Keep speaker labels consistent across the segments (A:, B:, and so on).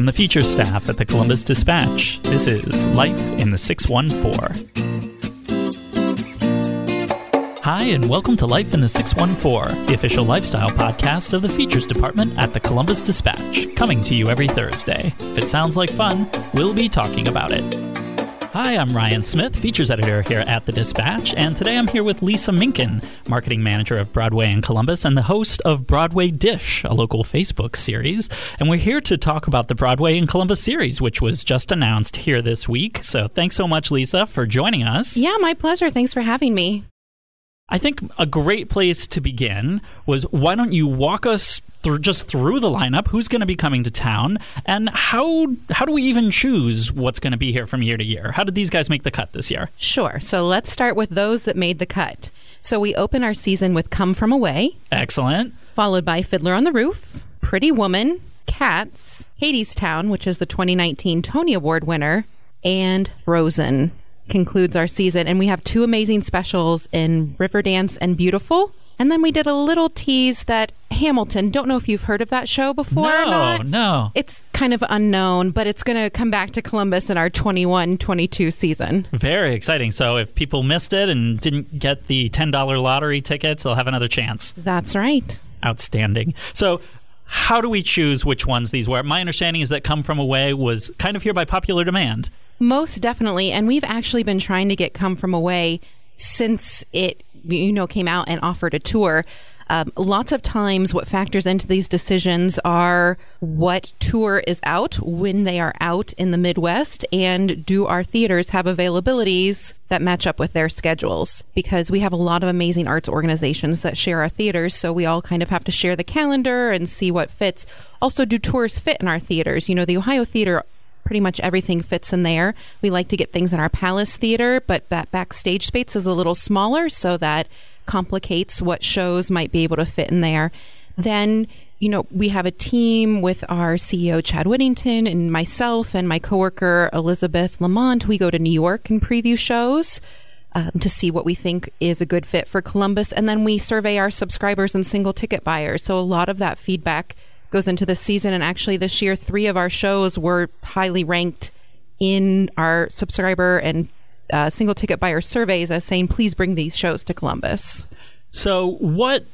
A: from the feature staff at the Columbus Dispatch. This is Life in the 614. Hi, and welcome to Life in the 614, the official lifestyle podcast of the features department at the Columbus Dispatch, coming to you every Thursday. If it sounds like fun, we'll be talking about it. Hi, I'm Ryan Smith, features editor here at The Dispatch, and today I'm here with Lisa Minken, marketing manager of Broadway in Columbus and the host of Broadway Dish, a local Facebook series. And we're here to talk about the Broadway in Columbus series, which was just announced here this week. So thanks so much, Lisa, for joining us.
B: Yeah, my pleasure. Thanks for having me.
A: I think a great place to begin was why don't you walk us through just through the lineup? Who's going to be coming to town, and how how do we even choose what's going to be here from year to year? How did these guys make the cut this year?
B: Sure. So let's start with those that made the cut. So we open our season with "Come From Away,"
A: excellent,
B: followed by "Fiddler on the Roof," "Pretty Woman," "Cats," "Hadestown," which is the 2019 Tony Award winner, and "Frozen." Concludes our season. And we have two amazing specials in Riverdance and Beautiful. And then we did a little tease that Hamilton, don't know if you've heard of that show before
A: no, No,
B: It's kind of unknown, but it's going to come back to Columbus in our 21 22 season.
A: Very exciting. So if people missed it and didn't get the $10 lottery tickets, they'll have another chance.
B: That's right.
A: Outstanding. So how do we choose which ones these were? My understanding is that Come From Away was kind of here by popular demand.
B: Most definitely. And we've actually been trying to get Come From Away since it, you know, came out and offered a tour. Um, lots of times, what factors into these decisions are what tour is out, when they are out in the Midwest, and do our theaters have availabilities that match up with their schedules? Because we have a lot of amazing arts organizations that share our theaters, so we all kind of have to share the calendar and see what fits. Also, do tours fit in our theaters? You know, the Ohio Theater pretty much everything fits in there. We like to get things in our Palace Theater, but that backstage space is a little smaller, so that complicates what shows might be able to fit in there. Then you know, we have a team with our CEO, Chad Whittington, and myself and my coworker, Elizabeth Lamont. We go to New York and preview shows um, to see what we think is a good fit for Columbus. And then we survey our subscribers and single ticket buyers. So a lot of that feedback goes into the season. And actually, this year, three of our shows were highly ranked in our subscriber and uh, single ticket buyer surveys as saying, please bring these shows to Columbus.
A: So, what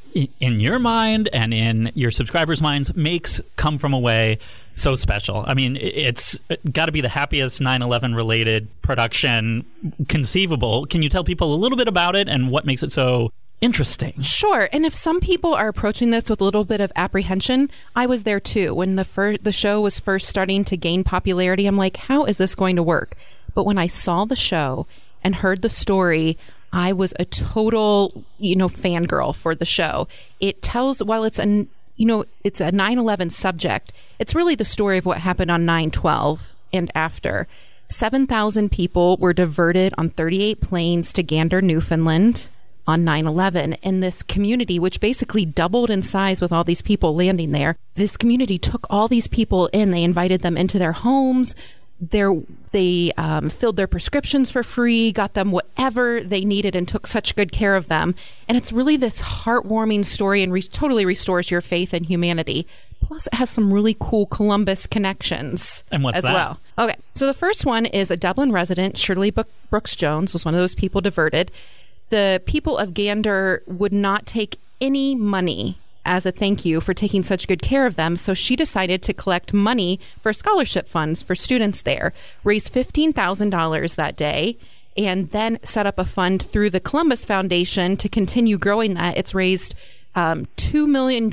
A: in your mind and in your subscribers' minds makes Come From Away so special? I mean, it's got to be the happiest 9 11 related production conceivable. Can you tell people a little bit about it and what makes it so interesting.
B: Sure. And if some people are approaching this with a little bit of apprehension, I was there too. When the fir- the show was first starting to gain popularity, I'm like, how is this going to work? But when I saw the show and heard the story, I was a total, you know, fangirl for the show. It tells while it's a you know, it's a 9/11 subject. It's really the story of what happened on 9/12 and after. 7,000 people were diverted on 38 planes to Gander, Newfoundland on 9 11. And this community, which basically doubled in size with all these people landing there, this community took all these people in. They invited them into their homes. Their, they um, filled their prescriptions for free, got them whatever they needed, and took such good care of them. And it's really this heartwarming story and re- totally restores your faith in humanity. Plus, it has some really cool Columbus connections
A: and what's
B: as
A: that?
B: well. Okay, so the first one is a Dublin resident, Shirley Brooks Jones, was one of those people diverted the people of Gander would not take any money as a thank you for taking such good care of them. So she decided to collect money for scholarship funds for students there, raise $15,000 that day, and then set up a fund through the Columbus Foundation to continue growing that. It's raised um, $2 million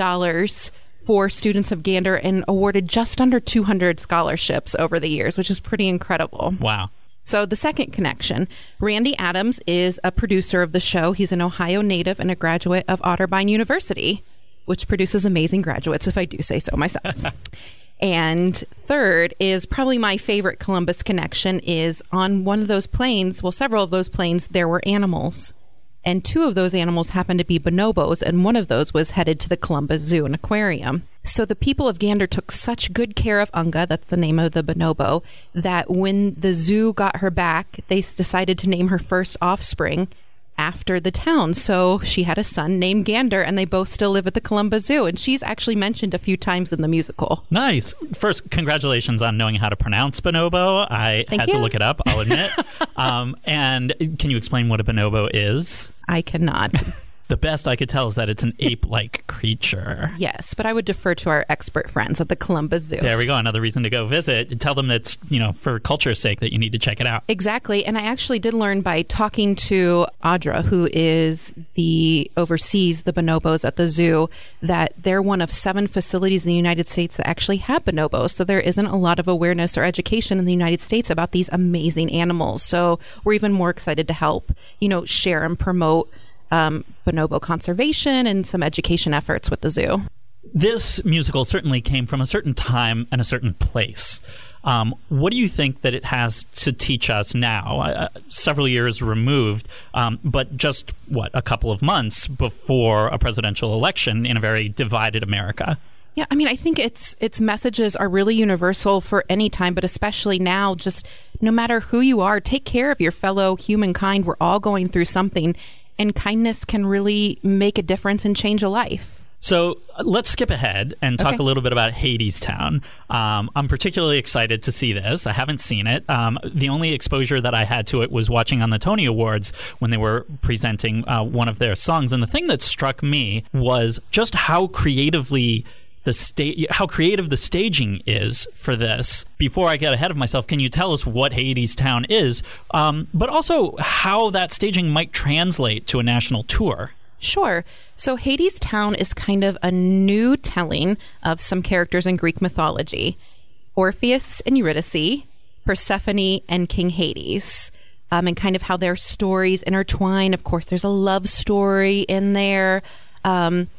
B: for students of Gander and awarded just under 200 scholarships over the years, which is pretty incredible.
A: Wow.
B: So, the second connection Randy Adams is a producer of the show. He's an Ohio native and a graduate of Otterbein University, which produces amazing graduates, if I do say so myself. and third is probably my favorite Columbus connection is on one of those planes, well, several of those planes, there were animals and two of those animals happened to be bonobos, and one of those was headed to the Columbus Zoo and Aquarium. So the people of Gander took such good care of Unga, that's the name of the bonobo, that when the zoo got her back, they decided to name her first offspring after the town. So she had a son named Gander, and they both still live at the Columbus Zoo. And she's actually mentioned a few times in the musical.
A: Nice. First, congratulations on knowing how to pronounce bonobo. I
B: Thank
A: had
B: you.
A: to look it up, I'll admit. um, and can you explain what a bonobo is?
B: I cannot.
A: The best I could tell is that it's an ape like creature.
B: yes, but I would defer to our expert friends at the Columbus Zoo.
A: There we go. Another reason to go visit. And tell them it's, you know, for culture's sake that you need to check it out.
B: Exactly. And I actually did learn by talking to Audra, who is the oversees the bonobos at the zoo, that they're one of seven facilities in the United States that actually have bonobos. So there isn't a lot of awareness or education in the United States about these amazing animals. So we're even more excited to help, you know, share and promote um, bonobo conservation and some education efforts with the zoo.
A: This musical certainly came from a certain time and a certain place. Um, what do you think that it has to teach us now, uh, several years removed, um, but just what a couple of months before a presidential election in a very divided America?
B: Yeah, I mean, I think its its messages are really universal for any time, but especially now. Just no matter who you are, take care of your fellow humankind. We're all going through something, and kindness can really make a difference and change a life.
A: So uh, let's skip ahead and talk
B: Okay.
A: a little bit about Hadestown. Um, I'm particularly excited to see this. I haven't seen it. Um, the only exposure that I had to it was watching on the Tony Awards when they were presenting uh, one of their songs. And the thing that struck me was just how creatively the sta- how creative the staging is for this. Before I get ahead of myself, can you tell us what Hadestown is, um, but also how that staging might translate to a national tour?
B: Sure. So Hadestown is kind of a new telling of some characters in Greek mythology Orpheus and Eurydice, Persephone and King Hades, um, and kind of how their stories intertwine. Of course, there's a love story in there. Um,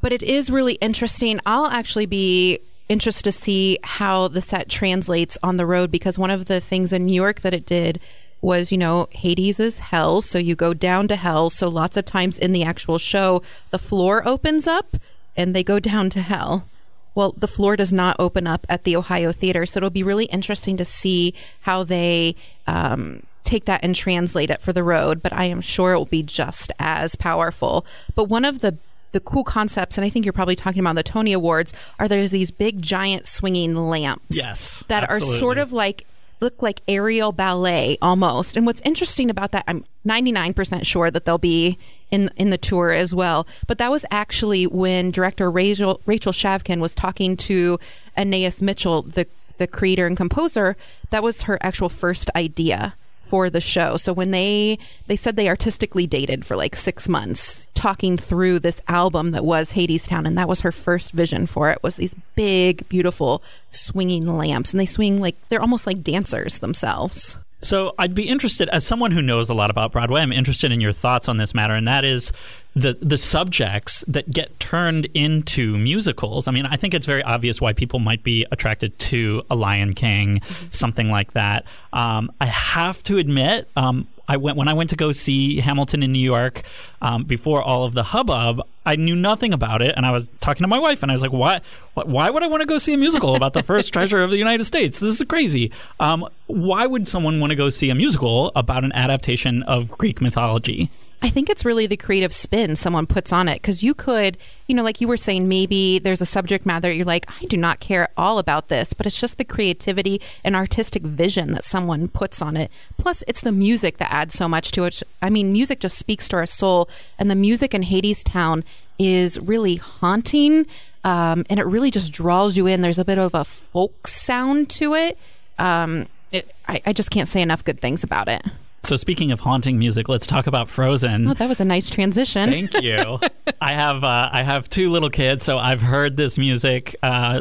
B: but it is really interesting. I'll actually be interested to see how the set translates on the road because one of the things in New York that it did was, you know, Hades is hell. So you go down to hell. So lots of times in the actual show, the floor opens up and they go down to hell. Well, the floor does not open up at the Ohio Theater. So it'll be really interesting to see how they um, take that and translate it for the road. But I am sure it will be just as powerful. But one of the the cool concepts, and I think you're probably talking about the Tony Awards, are there's these big giant swinging lamps.
A: Yes,
B: That are sort of like look like aerial ballet almost. And what's interesting about that, I'm 99% sure that they'll be in in the tour as well. But that was actually when director Rachel Rachel Chavkin was talking to Anaïs Mitchell, the the creator and composer. That was her actual first idea for the show. So when they they said they artistically dated for like 6 months talking through this album that was Hadestown and that was her first vision for it was these big beautiful swinging lamps and they swing like they're almost like dancers themselves.
A: So I'd be interested, as someone who knows a lot about Broadway, I'm interested in your thoughts on this matter, and that is the the subjects that get turned into musicals. I mean, I think it's very obvious why people might be attracted to a Lion King, something like that. Um, I have to admit, um, I went when I went to go see Hamilton in New York um, before all of the hubbub. I knew nothing about it, and I was talking to my wife, and I was like, "Why? Why would I want to go see a musical about the first treasure of the United States? This is crazy. Um, why would someone want to go see a musical about an adaptation of Greek mythology?"
B: I think it's really the creative spin someone puts on it because you could, you know, like you were saying, maybe there's a subject matter you're like, I do not care at all about this, but it's just the creativity and artistic vision that someone puts on it. Plus, it's the music that adds so much to it. I mean, music just speaks to our soul, and the music in Hadestown is really haunting, um, and it really just draws you in. There's a bit of a folk sound to it. Um, it I, I just can't say enough good things about it.
A: So, speaking of haunting music, let's talk about Frozen.
B: Oh, that was a nice transition.
A: Thank you. I have uh, I have two little kids, so I've heard this music uh,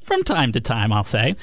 A: from time to time. I'll say.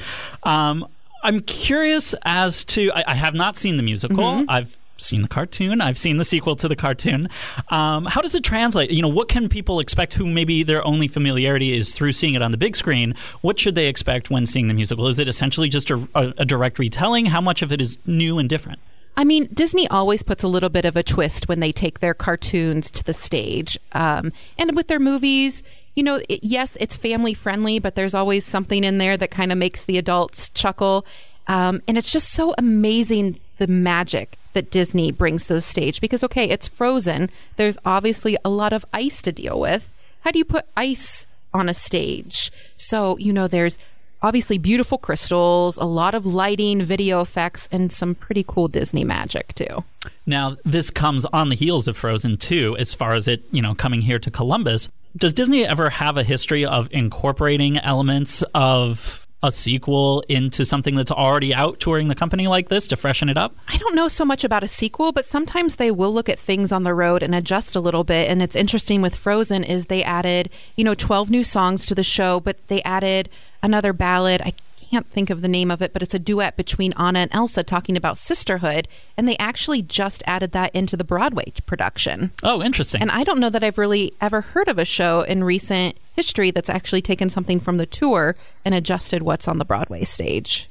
A: Um, I'm curious as to. I, I have not seen the musical. I've seen the cartoon. I've seen the sequel to the cartoon. Um, how does it translate? You know, what can people expect who maybe their only familiarity is through seeing it on the big screen? What should they expect when seeing the musical? Is it essentially just a, a, a direct retelling? How much of it is new and different?
B: I mean, Disney always puts a little bit of a twist when they take their cartoons to the stage. Um, and with their movies, you know, it, yes, it's family friendly, but there's always something in there that kind of makes the adults chuckle. Um, and it's just so amazing the magic that Disney brings to the stage because okay, it's frozen. There's obviously a lot of ice to deal with. How do you put ice on a stage? So, you know, there's obviously beautiful crystals, a lot of lighting, video effects, and some pretty cool Disney magic too.
A: Now, this comes on the heels of Frozen 2 as far as it, you know, coming here to Columbus. Does Disney ever have a history of incorporating elements of a sequel into something that's already out touring the company like this to freshen it up?
B: I don't know so much about a sequel, but sometimes they will look at things on the road and adjust a little bit. And it's interesting with Frozen is they added, you know, 12 new songs to the show, but they added another ballad. I can't think of the name of it, but it's a duet between Anna and Elsa talking about sisterhood. And they actually just added that into the Broadway production.
A: Oh, interesting.
B: And I don't know that I've really ever heard of a show in recent history that's actually taken something from the tour and adjusted what's on the Broadway stage.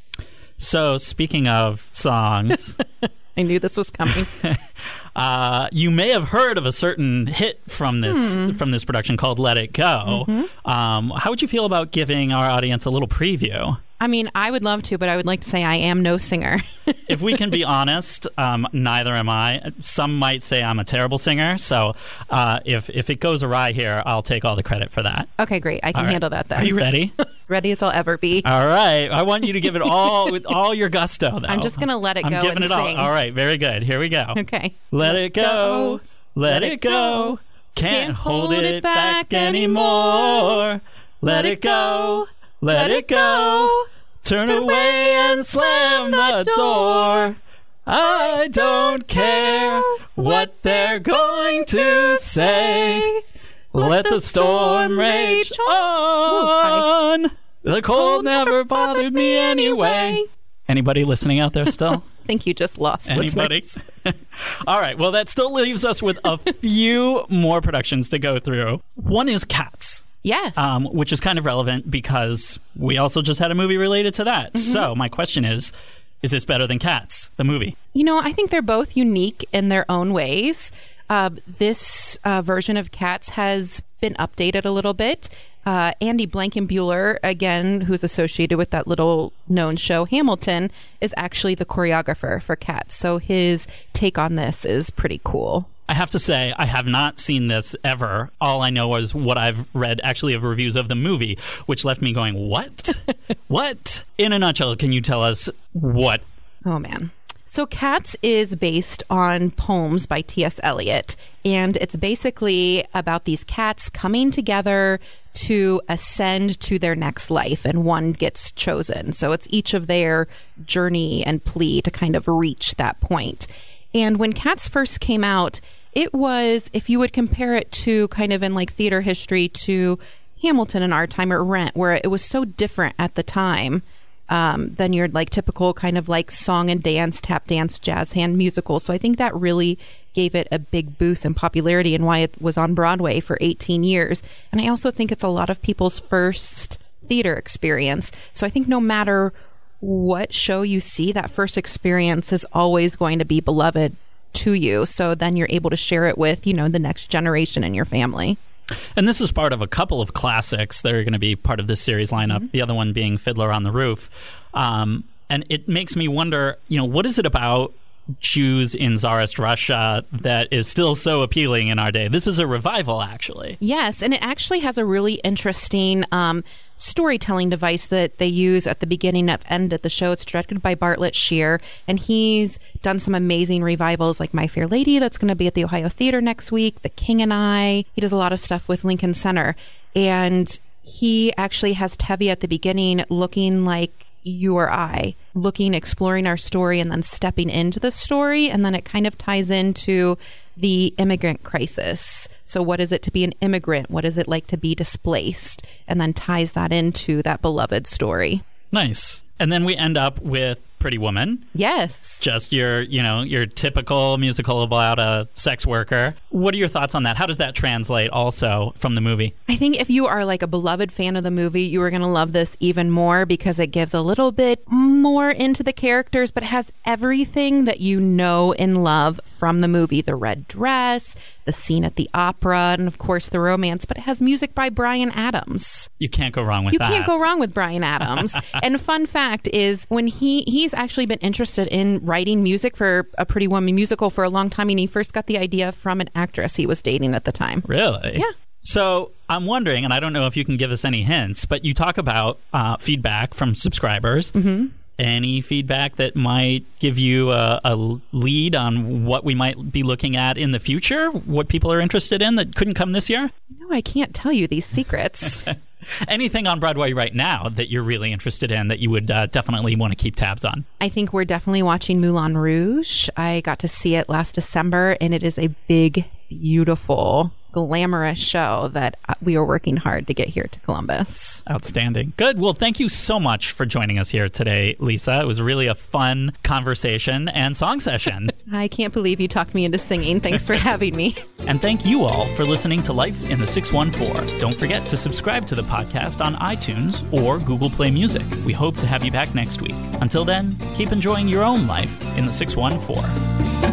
A: So, speaking of songs,
B: I knew this was coming.
A: uh, you may have heard of a certain hit from this
B: Hmm.
A: from this production called "Let It Go."
B: Mm-hmm.
A: Um, how would you feel about giving our audience a little preview?
B: I mean, I would love to, but I would like to say I am no singer.
A: if we can be honest, um, neither am I. Some might say I'm a terrible singer. So uh, if if it goes awry here, I'll take all the credit for that.
B: okay, great. I can
A: right.
B: handle that then.
A: Are you ready?
B: Ready as I'll ever be.
A: all right. I want you to give it all with all your gusto. Though
B: I'm just gonna let it
A: I'm
B: go
A: giving
B: and
A: it all. All right. Very good. Here we go.
B: Okay.
A: Let it go. Let it go. Can't hold it back anymore. Let it go. Let it go. Turn away and slam the door. I don't care what they're going to say. Let the storm rage on. The cold never bothered me anyway. Anybody listening out there still?
B: I think you just lost
A: Anybody? All right. Well, that still leaves us with a few more productions to go through. One is Cats.
B: Yes.
A: Um, which is kind of relevant because we also just had a movie related to that.
B: Mm-hmm.
A: So, my question is Is this better than Cats, the movie?
B: You know, I think they're both unique in their own ways. Uh, this uh, version of Cats has been updated a little bit. Uh, Andy Blankenbuehler, again, who's associated with that little known show Hamilton, is actually the choreographer for Cats. So his take on this is pretty cool.
A: I have to say, I have not seen this ever. All I know is what I've read actually of reviews of the movie, which left me going, What? what? In a nutshell, can you tell us what?
B: Oh man. So Cats is based on poems by T.S. Eliot, and it's basically about these cats coming together to ascend to their next life, and one gets chosen. So it's each of their journey and plea to kind of reach that point. And when Cats first came out, it was, if you would compare it to kind of in like theater history to Hamilton in our time or Rent, where it was so different at the time um, than your like typical kind of like song and dance, tap dance, jazz hand musical. So I think that really gave it a big boost in popularity and why it was on Broadway for 18 years. And I also think it's a lot of people's first theater experience. So I think no matter what show you see, that first experience is always going to be beloved to you. So then you're able to share it with, you know, the next generation in your family.
A: And this is part of a couple of classics that are going to be part of this series lineup. The other one being Fiddler on the Roof. Um, and it makes me wonder, you know, what is it about Jews in Tsarist Russia that is still so appealing in our day? This is a revival, actually.
B: Yes, and it actually has a really interesting um, storytelling device that they use at the beginning and end of the show. It's directed by Bartlett Sher, and he's done some amazing revivals like My Fair Lady, that's going to be at the Ohio Theater next week, The King and I. He does a lot of stuff with Lincoln Center. And he actually has Tevye at the beginning looking like you or I, looking, exploring our story, and then stepping into the story. And then it kind of ties into the immigrant crisis. So, what is it to be an immigrant? What is it like to be displaced? And then ties that into that beloved story.
A: Nice. And then we end up with Pretty Woman.
B: Yes.
A: Just your, you know, your typical musical about a sex worker. What are your thoughts on that? How does that translate also from the movie?
B: I think if you are like a beloved fan of the movie, you are going to love this even more because it gives a little bit more into the characters, but has everything that you know and love from the movie the red dress, the scene at the opera, and of course the romance, but it has music by Bryan Adams.
A: You can't go wrong with that.
B: You
A: that.
B: can't go wrong with Bryan Adams. and fun fact is when he he's actually been interested in writing music for a Pretty Woman musical for a long time, and he first got the idea from an actress he was dating at the time.
A: Really?
B: Yeah.
A: So I'm wondering, and I don't know if you can give us any hints, but you talk about uh, feedback from subscribers. Mm-hmm. Any feedback that might give you a, a lead on what we might be looking at in the future? What people are interested in that couldn't come this year?
B: No, I can't tell you these secrets.
A: Anything on Broadway right now that you're really interested in that you would uh, definitely want to keep tabs on?
B: I think we're definitely watching Moulin Rouge. I got to see it last December, and it is a big, beautiful, glamorous show that uh, we are working hard to get here to Columbus.
A: Outstanding. Good. Well, thank you so much for joining us here today, Lisa. It was really a fun conversation and song session.
B: I can't believe you talked me into singing. Thanks for having me.
A: and thank you all for listening to Life in the 614. Don't forget to subscribe to the podcast on iTunes or Google Play Music. We hope to have you back next week. Until then, keep enjoying your own life in the 614.